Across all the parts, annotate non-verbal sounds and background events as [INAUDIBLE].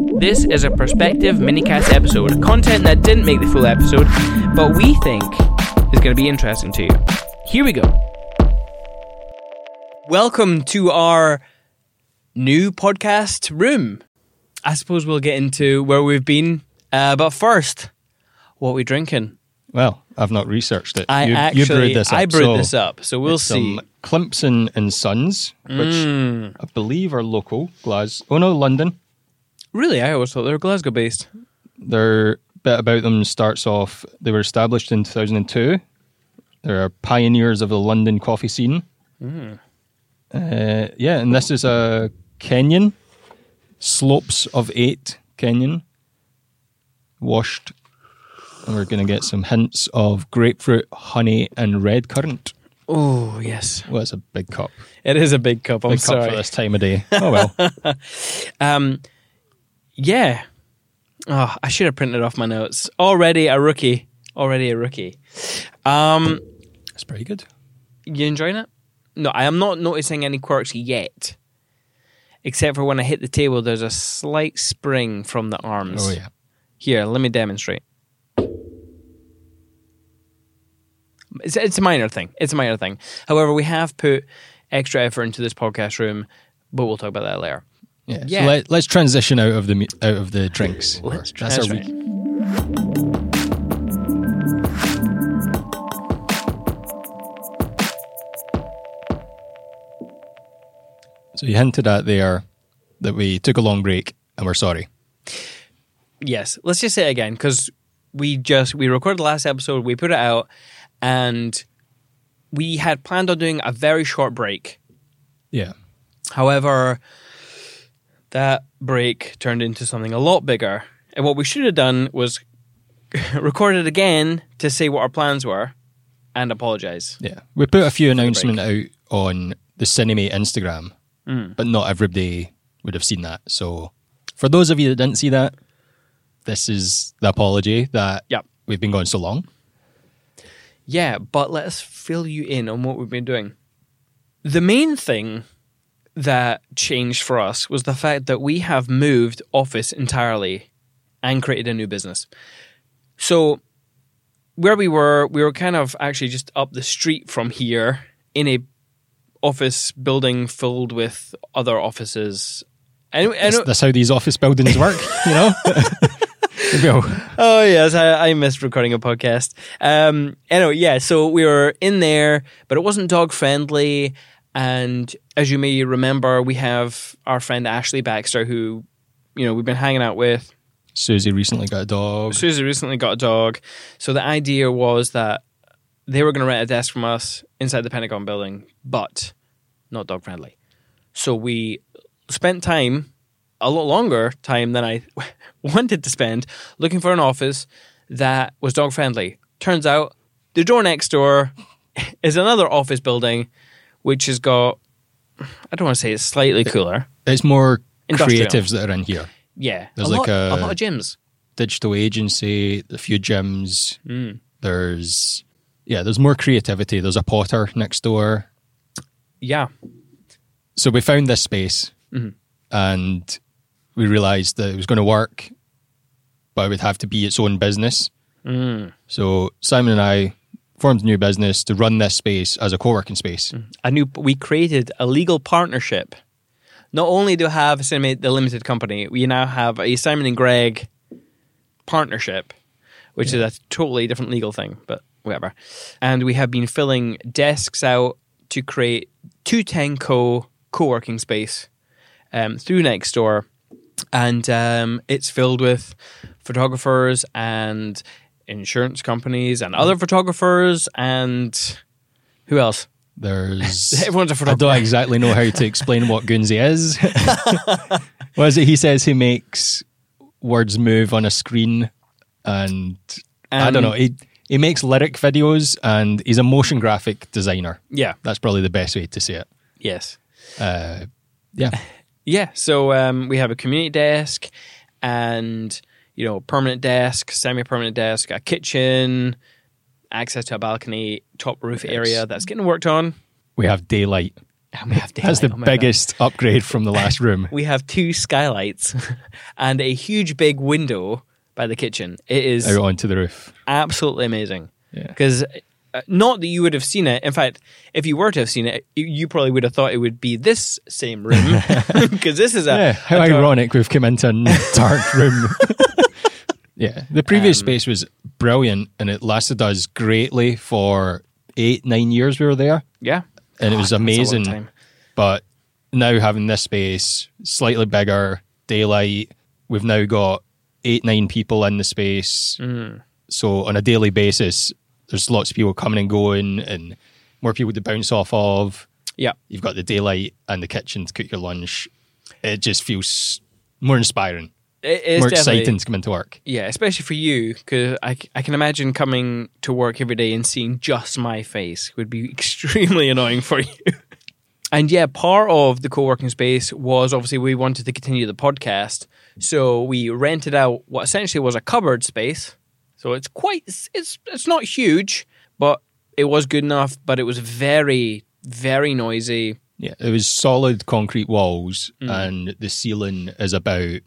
This is a Perspective minicast episode, content that didn't make the full episode, but we think is going to be interesting to you. Here we go. Welcome to our new podcast room. I suppose we'll get into where we've been, uh, but first, what we drinking? Well, I've not researched it. I you, actually you brewed this up. I brewed so this up, so we'll it's see. Some Climpson and Sons, which Mm. I believe are local, Glas. Oh no, London. Really, I always thought they were Glasgow based. Their bit about them starts off. They were established in 2002. They're pioneers of the London coffee scene. Mm. Uh, yeah, and this is a Kenyan slopes of eight Kenyan washed. And we're going to get some hints of grapefruit, honey, and red currant. Oh yes, Well, it's a big cup. it is a big cup. I'm Big cup sorry. for this time of day. [LAUGHS] Oh well. Um, yeah. Oh, I should have printed off my notes. Already a rookie. Already a rookie. Um, It's pretty good. you enjoying it? No, I am not noticing any quirks yet. Except for when I hit the table, there's a slight spring from the arms. Oh yeah. Here, let me demonstrate. It's, it's a minor thing. It's a minor thing. However, we have put extra effort into this podcast room, but we'll talk about that later. Yeah. Yeah. So let, let's transition out of the out of the drinks. Let's That's our week. So you hinted at there that we took a long break and we're sorry. Yes, let's just say it again because we just we recorded the last episode, we put it out, and we had planned on doing a very short break. Yeah. However, that break turned into something a lot bigger, and what we should have done was [LAUGHS] record it again to say what our plans were and apologize. Yeah. We put a few break. announcement out on the Cinemate Instagram, Mm. but not everybody would have seen that. So for those of you that didn't see that, this is the apology that Yep. we've been going so long. Yeah, but let us fill you in on what we've been doing. The main thing that changed for us was the fact that we have moved office entirely and created a new business. So, where we were, we were kind of actually just up the street from here in a office building filled with other offices. And, and That's, that's how these office buildings work, you know? [LAUGHS] Oh yes, I, I missed recording a podcast. Um, anyway, yeah, so we were in there, but it wasn't dog friendly. And as you may remember, we have our friend Ashley Baxter, who you know we've been hanging out with. Susie recently got a dog. Susie recently got a dog, so the idea was that they were going to rent a desk from us inside the Pentagon building, but not dog friendly. So we spent time, a lot longer time than I [LAUGHS] wanted to spend, looking for an office that was dog friendly. Turns out the door next door [LAUGHS] is another office building, which has got, I don't want to say it's slightly cooler. It's more Industrial. creatives that are in here. Yeah, There's a, like lot, a- a lot of gyms. Digital agency, a few gyms. Mm. There's yeah, there's more creativity. There's a potter next door. Yeah, So we found this space Mhm. and we realized that it was going to work, but it would have to be its own business. Mm. So Simon and I formed a new business to run this space as a co-working space. a new we created a legal partnership. Not only do we have Cinemate the limited company, we now have a Simon and Greg partnership, which is a totally different legal thing, but whatever. And we have been filling desks out to create 210 Co co-working space um, through Nextdoor, and um, it's filled with photographers and insurance companies and other photographers and who else? There's [LAUGHS] Everyone's a I photographer. don't exactly know how to explain what Goonsey is. [LAUGHS] [LAUGHS] what is it? He says he makes words move on a screen, and I don't Um, know. He he makes lyric videos, and he's a motion graphic designer. Yeah. That's probably the best way to say it. Yes. Uh, yeah, Yeah. So um, we have a community desk and, you know, permanent desk, semi permanent desk, a kitchen, access to a balcony, top roof Yes. area that's getting worked on. we have daylight. And we have daylight. That's the. Oh my God. biggest upgrade from the last [LAUGHS] room. We have two skylights [LAUGHS] and a huge big window by the kitchen. It is Out onto the roof. absolutely amazing. Yeah. Because uh, not that you would have seen it. In fact, if you were to have seen it, you, you probably would have thought it would be this same room. [LAUGHS] Because this is a Yeah, how a ironic we've come into a dark room. Yeah, the previous Um, space was brilliant and it lasted us greatly for eight, nine years we were there. Yeah, And it was God, that's a long amazing. But now having this space, slightly bigger, daylight, we've now got eight, nine people in the space. Mm. So on a daily basis, there's lots of people coming and going and more people to bounce off of. Yeah, You've got the daylight and the kitchen to cook your lunch. It just feels more inspiring, it is more exciting to come into work. Yeah, especially for you, because I, I can imagine coming to work every day and seeing just my face would be [LAUGHS] extremely annoying for you. And yeah, part of the co working space was obviously we wanted to continue the podcast. So we rented out what essentially was a cupboard space. So it's quite, it's, it's, it's not huge, but it was good enough, but it was very, very noisy. Yeah, it was solid concrete walls, Mm. and the ceiling is about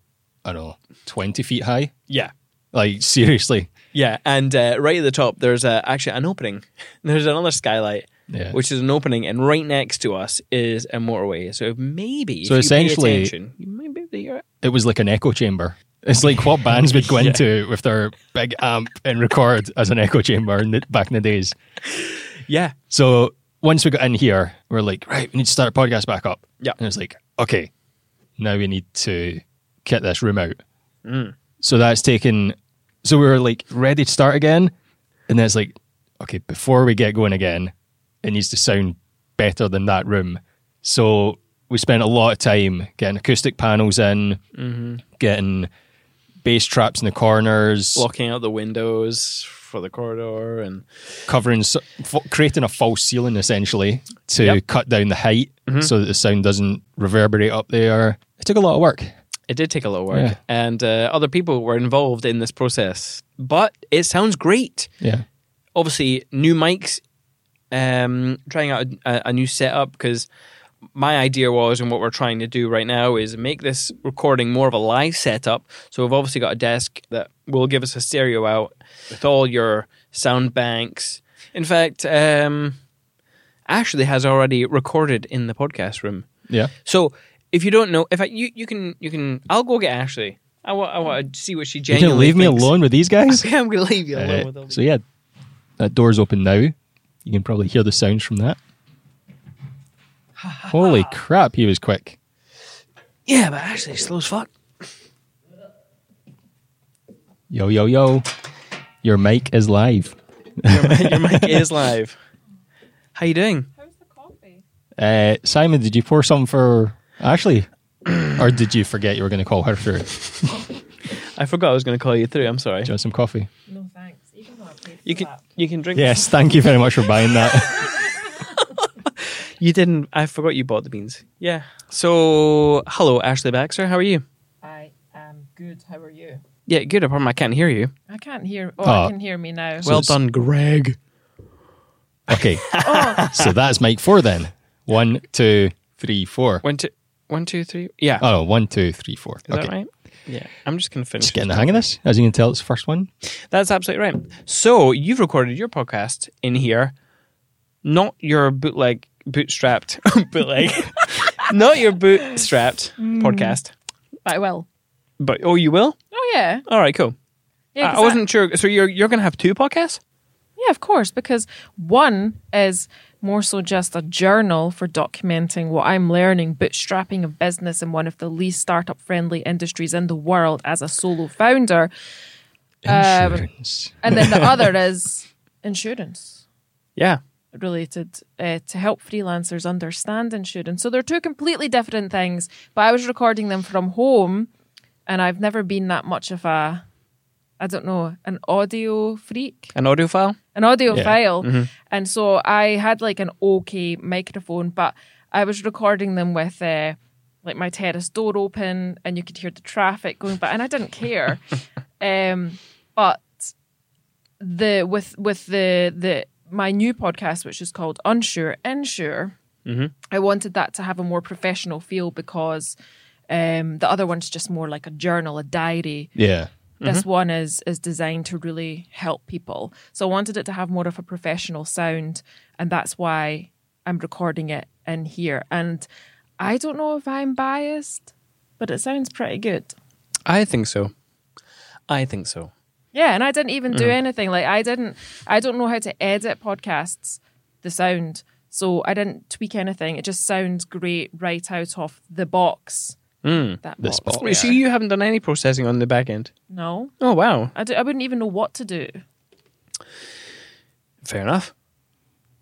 I don't know twenty feet high. Yeah. Like seriously, Yeah. And uh, right at the top, there's uh, actually an opening. [LAUGHS] There's another skylight. yeah. which is an opening, and right next to us is a motorway. So maybe, So if you pay essentially- attention, you might be able to hear it. it was like an echo chamber. It's like what bands would go [LAUGHS] Yeah. into with their big amp and record as an echo chamber in the, back in the days. Yeah, So once we got in here, we're like, right, we need to start a podcast back up. Yeah. And it's like, okay, now we need to get this room out. Mm. So that's taken, so we were like ready to start again. And then it's like, okay, before we get going again, it needs to sound better than that room. So we spent a lot of time getting acoustic panels in, Mm-hmm. getting bass traps in the corners, blocking out the windows for the corridor, and covering, creating a false ceiling essentially to Yep. cut down the height Mhm. so that the sound doesn't reverberate up there. It took a lot of work. It did take a lot of work. Yeah. And uh, other people were involved in this process, but it sounds great. Yeah. Obviously, new mics, um, trying out a, a new setup because my idea was, and what we're trying to do right now is make this recording more of a live setup. So we've obviously got a desk that will give us a stereo out with all your sound banks. In fact, um, Ashley has already recorded in the podcast room. Yeah. So if you don't know, if I, you you can you can, I'll go get Ashley. I want I want to see what she You genuinely. can leave me thinks. alone with these guys. Okay, [LAUGHS] I'm gonna leave you alone Uh, with them. so yeah, that door's open now. You can probably hear the sounds from that. [LAUGHS] Holy crap, he was quick. Yeah, but Ashley's slow as fuck. Yo, yo, yo. Your mic is live. Your, mi- your mic [LAUGHS] is live. How you doing? How's the coffee? Uh, Simon, did you pour something for Ashley? or did you forget you were going to call her through? [LAUGHS] I forgot I was going to call you through. I'm sorry. you want some coffee? No thanks. Even though I You can you can drink. Yes, thank you very much for buying that. [LAUGHS] You didn't. I forgot you bought the beans. Yeah. So hello, Ashley Baxter. How are you? I am good. How are you? Yeah, good. Apart from I can't hear you. I can't hear. Oh, Oh. I ah. can hear me now. So well done, Greg. Okay, [LAUGHS] oh, so that's mic four then. One, two, three, four. One, two, one, two, three. Yeah. Oh, no, one, two, three, four. Is that right? Yeah. I'm just going to finish. Just getting the hang of this. As you can tell, it's the first one. That's absolutely right. So you've recorded your podcast in here, not your bootleg, bootstrapped [LAUGHS] bootleg, [LAUGHS] not your bootstrapped [LAUGHS] mm. podcast, I will. but oh, you will. Oh yeah. All right, cool. Yeah, I 'cause I wasn't sure. So you're you're gonna have two podcasts? Yeah, of course, because one is more so just a journal for documenting what I'm learning, bootstrapping a business in one of the least startup friendly industries in the world as a solo founder. Um, Insurance. And then the other [LAUGHS] is insurance. Yeah. related uh, to help freelancers understand insurance. So they're two completely different things, but I was recording them from home and I've never been that much of a, I don't know, an audio freak, An audio file. An audio Yeah. file. Mhm. And so I had like an okay microphone, but I was recording them with uh, like my terrace door open and you could hear the traffic going by and I didn't care. [LAUGHS] um, but the with with the the my new podcast which is called Unsure Insure I wanted that to have a more professional feel because um, the other one's just more like a journal, a diary. Yeah. This mm-hmm. one is is designed to really help people. So I wanted it to have more of a professional sound, and that's why I'm recording it in here. And I don't know if I'm biased, but it sounds pretty good. I think so. I think so. Yeah, and I didn't even do mm. anything. Like I didn't I don't know how to edit podcasts, the sound. So I didn't tweak anything. It just sounds great right out of the box. That This box. box. So you haven't done any processing on the back end? No. Oh wow, I, do, I wouldn't even know what to do. fair enough.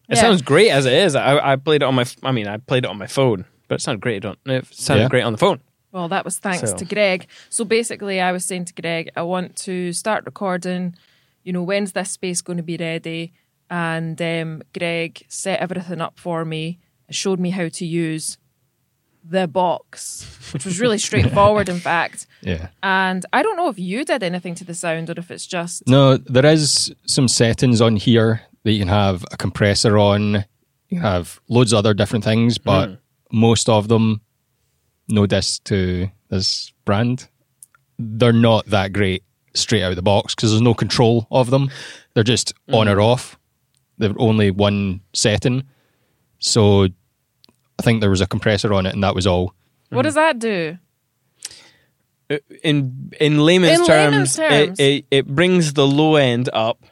It Yeah. sounds great as it is. I, I played it on my. I mean, I played it on my phone, but it sounded great on. It sounded Yeah. great on the phone. Well, that was thanks So- to Greg. So basically, I was saying to Greg, I want to start recording. You know, when's this space going to be ready? And um, Greg set everything up for me, showed me how to use the box, which was really straightforward, in [LAUGHS] fact. Yeah. And I don't know if you did anything to the sound or if it's just. No, there is some settings on here that you can have a compressor on. You can have loads of other different things, hmm. but most of them, no diss to this brand, they're not that great straight out of the box because there's no control of them. They're just on hmm. or off. They're only one setting. So I think there was a compressor on it and that was all. What does that do? In in layman's In terms, layman's terms. It, it it brings the low end up,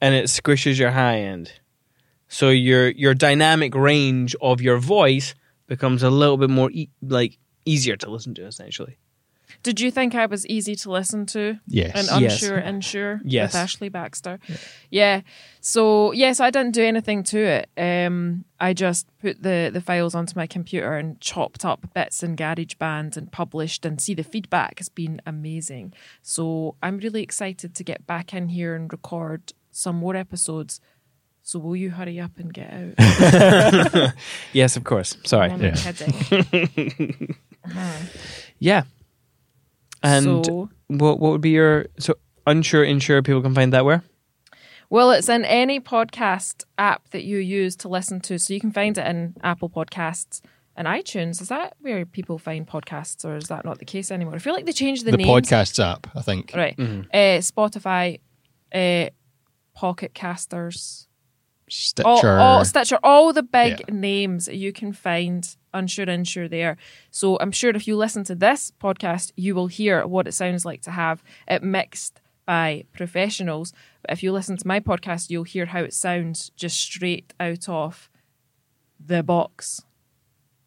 and it squishes your high end. So your your dynamic range of your voice becomes a little bit more e- like easier to listen to, essentially. Did you think I was easy to listen to? Yes. And Yes. unsure, unsure Yes. with Ashley Baxter. Yeah. So yes, I didn't do anything to it. Um, I just put the the files onto my computer and chopped up bits in GarageBand and published. And see the feedback has been amazing. So I'm really excited to get back in here and record some more episodes. So will you hurry up and get out? [LAUGHS] Yes, of course. Sorry. I'm Yeah. kidding. [LAUGHS] Yeah. And so what what would be your so unsure insure people can find that where? Well, it's in any podcast app that you use to listen to. So you can find it in Apple Podcasts and iTunes. Is that where people find podcasts, or is that not the case anymore? I feel like they changed the, The names. podcasts app, I think. Right. Uh, Spotify, uh, Pocket Casters, Stitcher. all, all, Stitcher, all the big Yeah. names you can find unsure insure there. So I'm sure if you listen to this podcast, you will hear what it sounds like to have it mixed by professionals. But if you listen to my podcast, you'll hear how it sounds just straight out of the box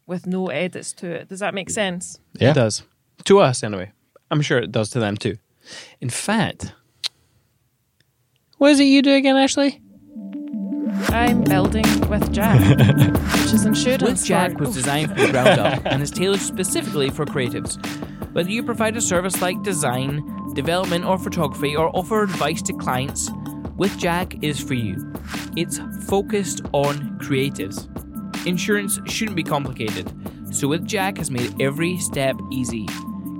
with no edits to it. Does that make sense? yeah. It does. To us anyway. I'm sure it does to them too. In fact, what is it you do again, Ashley? I'm building with Jack, [LAUGHS] which is insurance. With Jack for- was designed from the ground up and is tailored specifically for creatives. Whether you provide a service like design, development, or photography, or offer advice to clients, With Jack is for you. It's focused on creatives. Insurance shouldn't be complicated, so with Jack has made every step easy.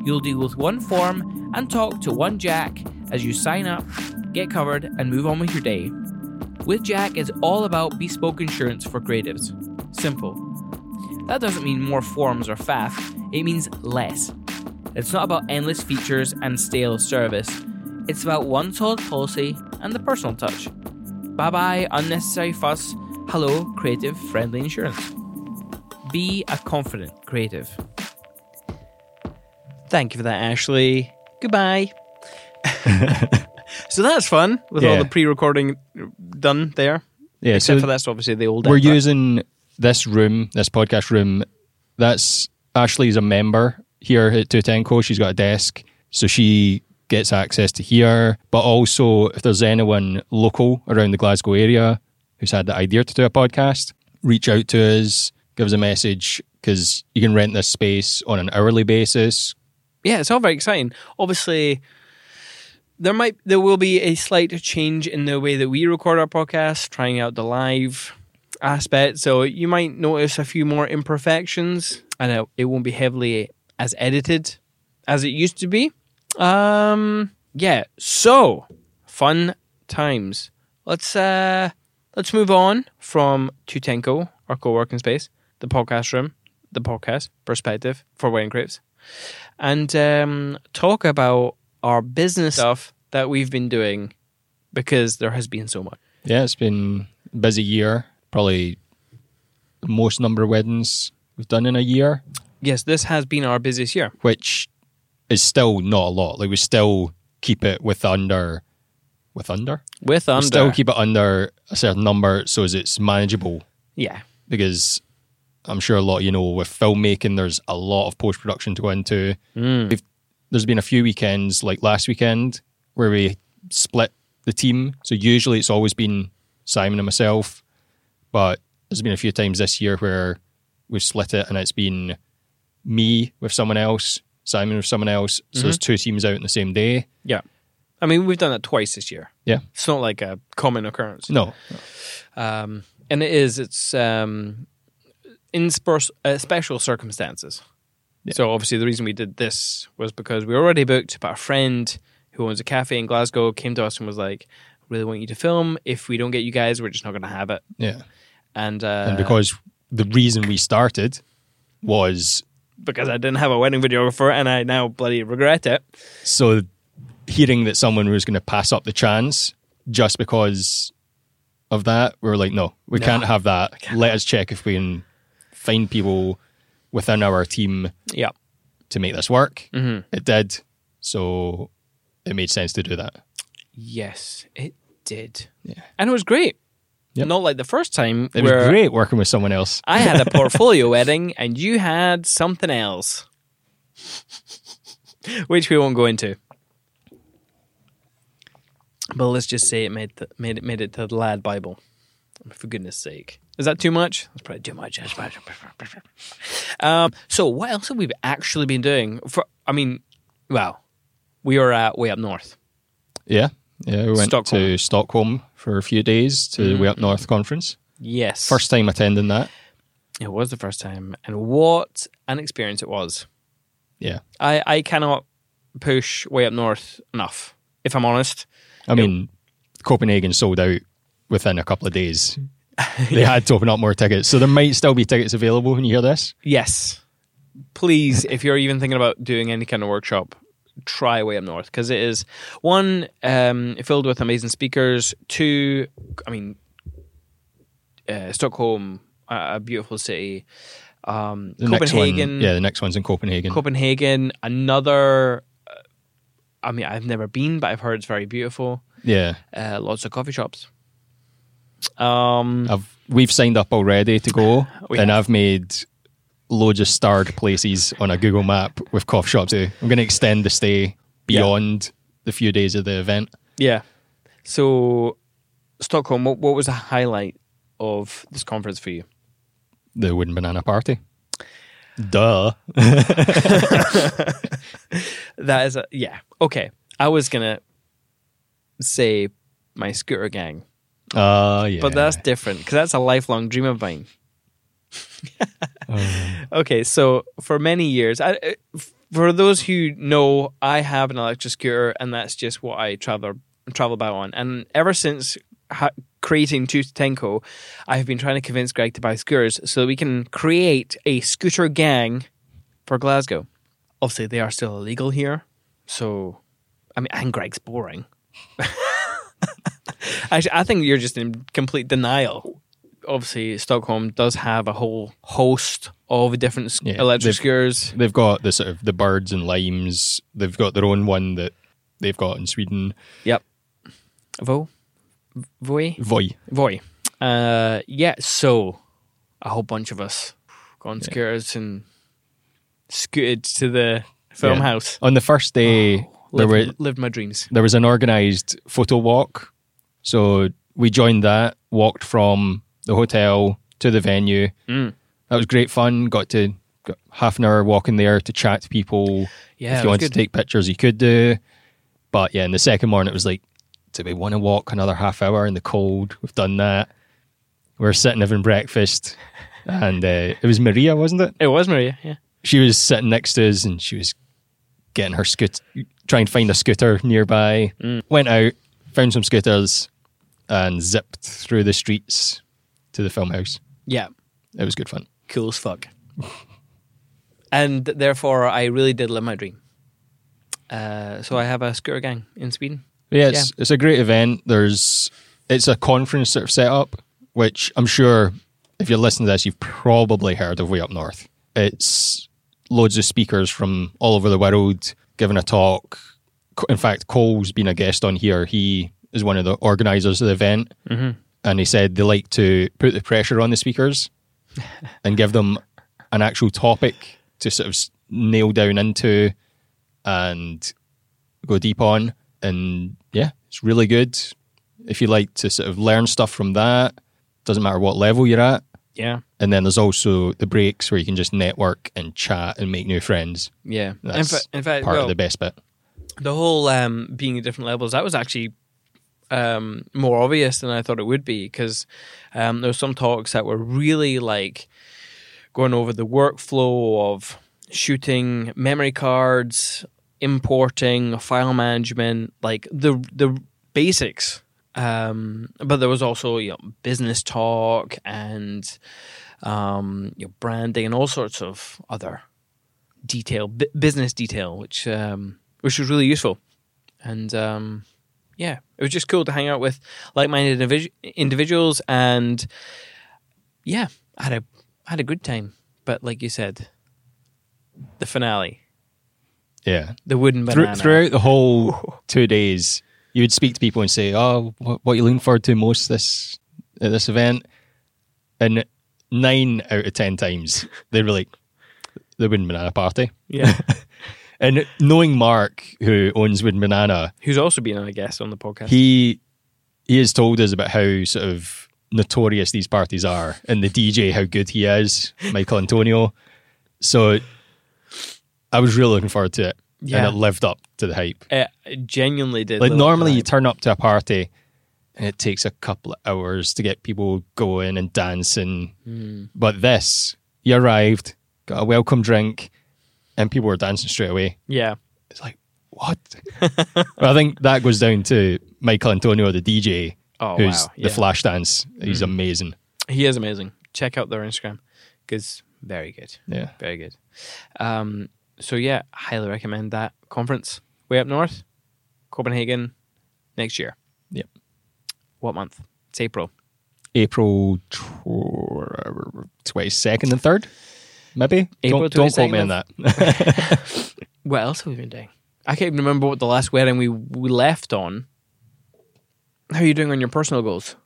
You'll deal with one form and talk to one Jack as you sign up, get covered, and move on with your day. With Jack is all about bespoke insurance for creatives. Simple. That doesn't mean more forms or faff, it means less. It's not about endless features and stale service. It's about one solid policy and the personal touch. Bye bye, unnecessary fuss. Hello, creative friendly insurance. Be a confident creative. Thank you for that, Ashley. Goodbye. [LAUGHS] so that's fun with all the pre-recording done there. Yeah, Except so for that's obviously the old. we're using this room, this podcast room. That's Ashley's a member here at Tutenko. She's got a desk, so she gets access to here. But also, if there's anyone local around the Glasgow area who's had the idea to do a podcast, reach out to us, give us a message because you can rent this space on an hourly basis. yeah, it's all very exciting. Obviously, there might there will be a slight change in the way that we record our podcast, trying out the live aspect. So you might notice a few more imperfections, and it, won't be heavily as edited as it used to be. Um, yeah. So fun times. Let's uh let's move on from Tutenko, our co-working space. the podcast room, the podcast perspective for Wedding Crepes, and um, talk about our business stuff that we've been doing because there has been so much. Yeah, it's been a busy year. Probably the most number of weddings we've done in a year, Yes, this has been our busiest year. which is still not a lot. Like we still keep it with under, with under. With We under, still keep it under a certain number so as it's manageable. yeah, Because I'm sure a lot you know with filmmaking, there's a lot of post production to go into. Mm. We've, there's been a few weekends, like last weekend, where we split the team. So usually it's always been Simon and myself, but there's been a few times this year where we've split it and it's been me with someone else, Simon with someone else. So there's two teams out in the same day. yeah. I mean, we've done that twice this year. Yeah. It's not like a common occurrence. No. um, and it is it's um, in spurs- uh, special circumstances. Yeah. So obviously the reason we did this was because we were already booked, but a friend who owns a cafe in Glasgow came to us and was like, "Really want you to film. If we don't get you guys, we're just not going to have it." Yeah. And uh, and because the reason we started was because I didn't have a wedding videographer, and I now bloody regret it. so hearing that someone was going to pass up the chance just because of that, we were like, no, we No. can't have that. Let us check if we can find people within our team Yeah. to make this work. hmm It did. So it made sense to do that. Yes, it did. Yeah. And it was great. Yep. Not like the first time It was great working with someone else. I had a [LAUGHS] portfolio wedding and you had something else, [LAUGHS] which we won't go into. But let's just say it made the, made it made it to the LADbible. For goodness sake, is that too much? That's probably too much. Um, so what else have we actually been doing? For I mean, well, we were uh, way up north. Yeah. Yeah. We went Stockholm. to Stockholm for a few days to the Way Up North conference. Yes, First time attending that. It was the first time, and what an experience it was. Yeah. I, I cannot push way up north enough, if I'm honest. I mean, Copenhagen sold out within a couple of days. They had to open up more tickets. So there might still be tickets available when you hear this. Yes. Please, if you're even thinking about doing any kind of workshop, try way up north because it is one um, filled with amazing speakers. Two, I mean, uh, Stockholm, a a beautiful city. Um, Copenhagen, one, yeah, the next one's in Copenhagen. Copenhagen, another. uh, I mean, I've never been, but I've heard it's very beautiful. yeah, Uh, lots of coffee shops. Um, I've we've signed up already to go, [LAUGHS] and have. I've made loads of starred places on a Google map with coffee shops. Too. I'm going to extend the stay beyond the few days of the event. yeah. So, Stockholm. What, what was the highlight of this conference for you? The wooden banana party. Duh. [LAUGHS] That is a yeah. Okay, I was gonna say my scooter gang, Uh, yeah. but that's different because that's a lifelong dream of mine. [LAUGHS] Okay, so for many years, I, uh, for those who know, I have an electric scooter, and that's just what I travel travel about on. And ever since ha- creating Tutenko, I have been trying to convince Greg to buy scooters so that we can create a scooter gang for Glasgow. Obviously, they are still illegal here, so I mean, and Greg's boring. [LAUGHS] Actually, I think you're just in complete denial. Obviously, Stockholm does have a whole host of different Yeah, electric they've- scooters. They've got the sort of the birds and limes. They've got their own one that they've got in Sweden. Yep. Vo? Voi? Voi. Voi. Uh, yeah, so a whole bunch of us gone on scooters and scooted to the film Yeah. house. On the first day, there Lived, were lived my dreams. there was an organised photo walk. So we joined that, walked from the hotel to the venue. Mm. That was great fun. Got to got half an hour walking there to chat to people. Yeah, if you wanted good. to take pictures, you could do. But yeah, in the second morning, it was like, do we want to walk another half hour in the cold? We've done that. We're sitting having breakfast, [LAUGHS] and uh, it was Maria, wasn't it? It was Maria, yeah. She was sitting next to us, and she was getting her scooter, trying to find a scooter nearby. Mm. Went out, found some scooters, and zipped through the streets to the film house. Yeah. It was good fun. cool as fuck. [LAUGHS] and therefore, I really did live my dream. Uh, so I have a scooter gang in Sweden. Yeah, it's it's a great event. There's it's a conference sort of setup, which I'm sure if you're listening to this, you've probably heard of Way Up North. It's loads of speakers from all over the world giving a talk. In fact, Cole's been a guest on here. He is one of the organisers of the event, and he said they like to put the pressure on the speakers [LAUGHS] and give them an actual topic to sort of nail down into and go deep on. And yeah, it's really good. If you like to sort of learn stuff from that, doesn't matter what level you're at. Yeah, And then there's also the breaks where you can just network and chat and make new friends. yeah. In, That's fa- in fact, part well, of the best bit. the whole um, being at different levels that was actually um, more obvious than I thought it would be because um, there were some talks that were really like going over the workflow of shooting memory cards, importing, file management, like the the basics. Um, but there was also you know business talk and um, you know, branding and all sorts of other detail, bu- business detail, which um, which was really useful. And um, yeah, it was just cool to hang out with like-minded individ- individuals, and yeah, I had a I had a good time. But like you said, the finale, Yeah. the wooden Through, banana. throughout the whole [LAUGHS] two days, you would speak to people and say, "Oh, what, what are you looking forward to most this at this event?" And nine out of ten times they were like, "The Wooden Banana Party." yeah, [LAUGHS] And knowing Mark, who owns Wooden Banana, who's also been a guest on the podcast. he he has told us about how sort of notorious these parties are, and the DJ how good he is, Michael Antonio. So I was really looking forward to it, Yeah. and it lived up to the hype. it genuinely did. Like live up to normally, you turn up to a party, and it takes a couple of hours to get people going and dancing. Hmm. But this, you arrived, got a welcome drink, and people were dancing straight away. yeah, It's like what? Well, I think that goes down to Michael Antonio, the DJ, Oh, who's wow, the yeah. Mm-hmm. flash dance. He's amazing. he is amazing. Check out their Instagram because very good. Yeah. Very good. Um, so yeah, highly recommend that conference. Way up north, Copenhagen, next year. Yep. What month? It's April. April twenty second and third, maybe. April don't, don't quote me 22nd on that. [LAUGHS] What else have we been doing? I can't even remember what the last wedding we, we left on. How are you doing on your personal goals?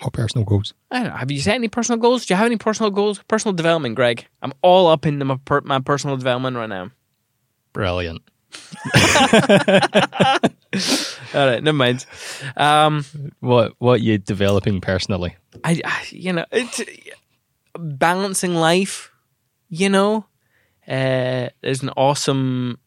What personal goals? I don't know. Have you set any personal goals? Do you have any personal goals? Personal development, Greg. I'm all up into my, per- my personal development right now. Brilliant. [LAUGHS] All right, never mind. Um, What what you developing personally? I, I you know, it's balancing life. You know, uh, there's an awesome,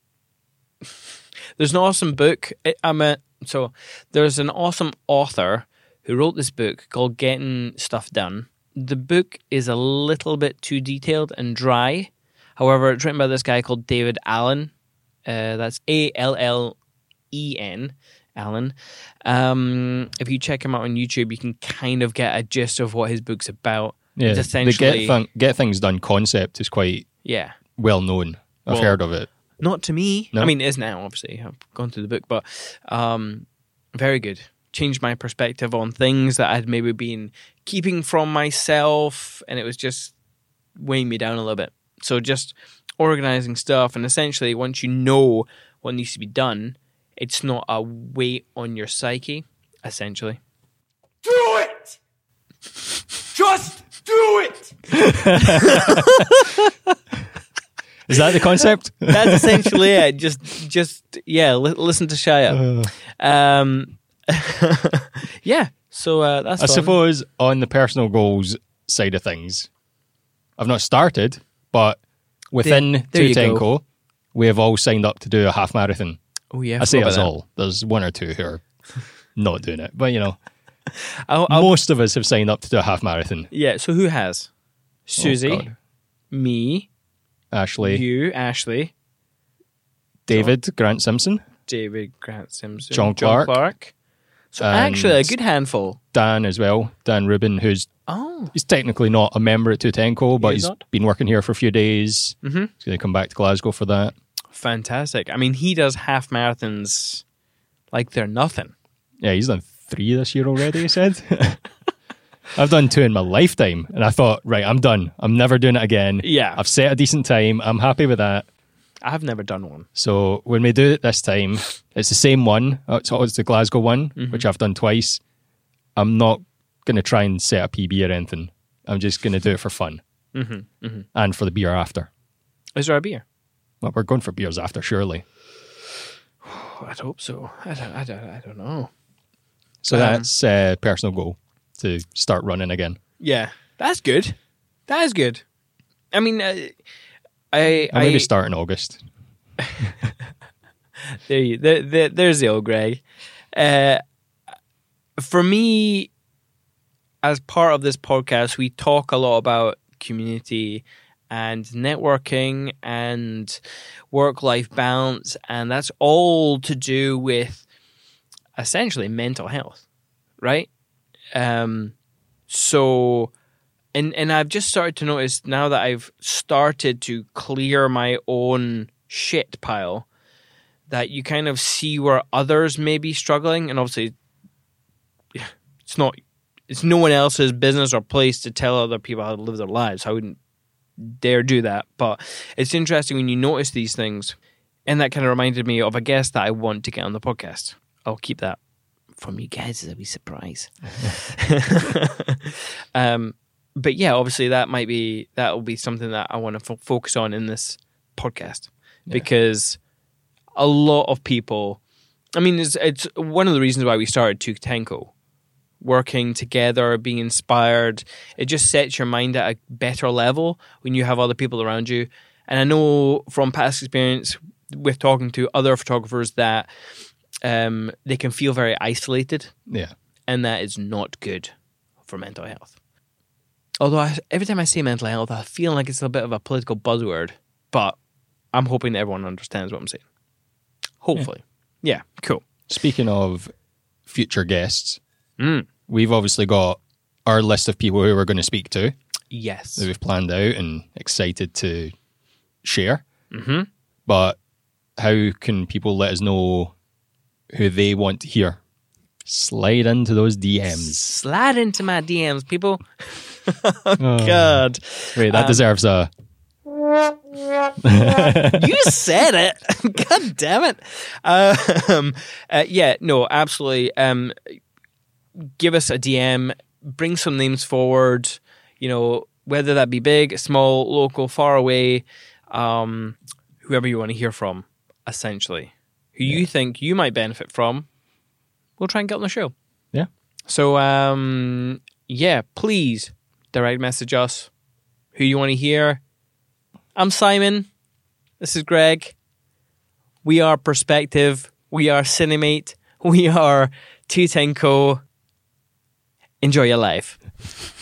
there's an awesome book. I- I'm a so there's an awesome author who wrote this book called Getting Stuff Done. The book is a little bit too detailed and dry. However, it's written by this guy called David Allen. Uh, that's A L L E N, Allen. Um, if you check him out on YouTube, you can kind of get a gist of what his book's about. Yeah, it's the get, thing, get things done concept is quite yeah. well known. I've Well- heard of it. Not to me. No? I mean, it is now, obviously. I've gone through the book, but um, very good. Changed my perspective on things that I'd maybe been keeping from myself, and it was just weighing me down a little bit. So just organizing stuff, and essentially, once you know what needs to be done, it's not a weight on your psyche, essentially. Do it! Just do it! [LAUGHS] Is that the concept? That's essentially it. Just, just yeah. Li- listen to Shia. Um, [LAUGHS] yeah. So uh, that's. I fun. suppose on the personal goals side of things, I've not started, but within there you Two we have all signed up to do a half marathon. Oh yeah. I say forgot us all. There's one or two who are [LAUGHS] not doing it, but you know, [LAUGHS] I'll, I'll- most of us have signed up to do a half marathon. yeah. So who has? Susie, Oh, me, Ashley, you, Ashley, David, Grant Simpson. David Grant Simpson, John Clark. Clark. Actually, a good handful. Dan as well, Dan Rubin, who's Oh, he's technically not a member at Tutenko, but He's he's been working here for a few days. Mm-hmm. He's going to come back to Glasgow for that. fantastic. I mean, he does half marathons like they're nothing. Yeah, he's done three this year already, he said. [LAUGHS] I've done two in my lifetime, and I thought, right, I'm done. I'm never doing it again. Yeah. I've set a decent time. I'm happy with that. I've never done one. So when we do it this time, it's the same one. It's the Glasgow one, Mm-hmm. which I've done twice. I'm not going to try and set a PB or anything. I'm just going to do it for fun Mm-hmm, and for the beer after. Is there a beer? Well, we're going for beers after, surely. [SIGHS] I'd hope so. I don't. I don't. I don't know. So Um, that's uh, personal goal to start running again. Yeah, that's good. That is good. I mean, uh, I. I maybe start in August. [LAUGHS] There you, there, there, there's the old Greg. Uh, for me, as part of this podcast, we talk a lot about community and networking and work life balance, and that's all to do with essentially mental health, right? Um, so, and and I've just started to notice now that I've started to clear my own shit pile that you kind of see where others may be struggling, and obviously, [SIGHS] it's not it's no one else's business or place to tell other people how to live their lives. I wouldn't dare do that, but it's interesting when you notice these things, and that kind of reminded me of a guest that I want to get on the podcast. I'll keep that from you guys as a wee surprise. um, but yeah, obviously that might be that will be something that I want to fo- focus on in this podcast because a lot of people. I mean, it's it's one of the reasons why we started Tutenko. Working together, being inspired, it just sets your mind at a better level when you have other people around you. And I know from past experience with talking to other photographers that um, they can feel very isolated, Yeah. and that is not good for mental health. Although I, every time I say mental health, I feel like it's a bit of a political buzzword, but I'm hoping that everyone understands what I'm saying. Hopefully. Yeah, cool. Speaking of future guests, Mm. we've obviously got our list of people who we're going to speak to Yes. that we've planned out and excited to share. Mm-hmm. But how can people let us know who they want to hear? Slide into those DMs. Slide into my DMs, people. [LAUGHS] God. Wait, that deserves a. [LAUGHS] you said it. [LAUGHS] God damn it. Um, uh, yeah, no, absolutely. Um, give us a DM. Bring some names forward. You know, whether that be big, small, local, far away, um, whoever you want to hear from, essentially, who you think you might benefit from. We'll try and get on the show. Yeah. So, um, yeah, please direct message us who you want to hear. I'm Simon. This is Greg. We are Perspective. We are Cinemate. We are Tutenko. Enjoy your life. [LAUGHS]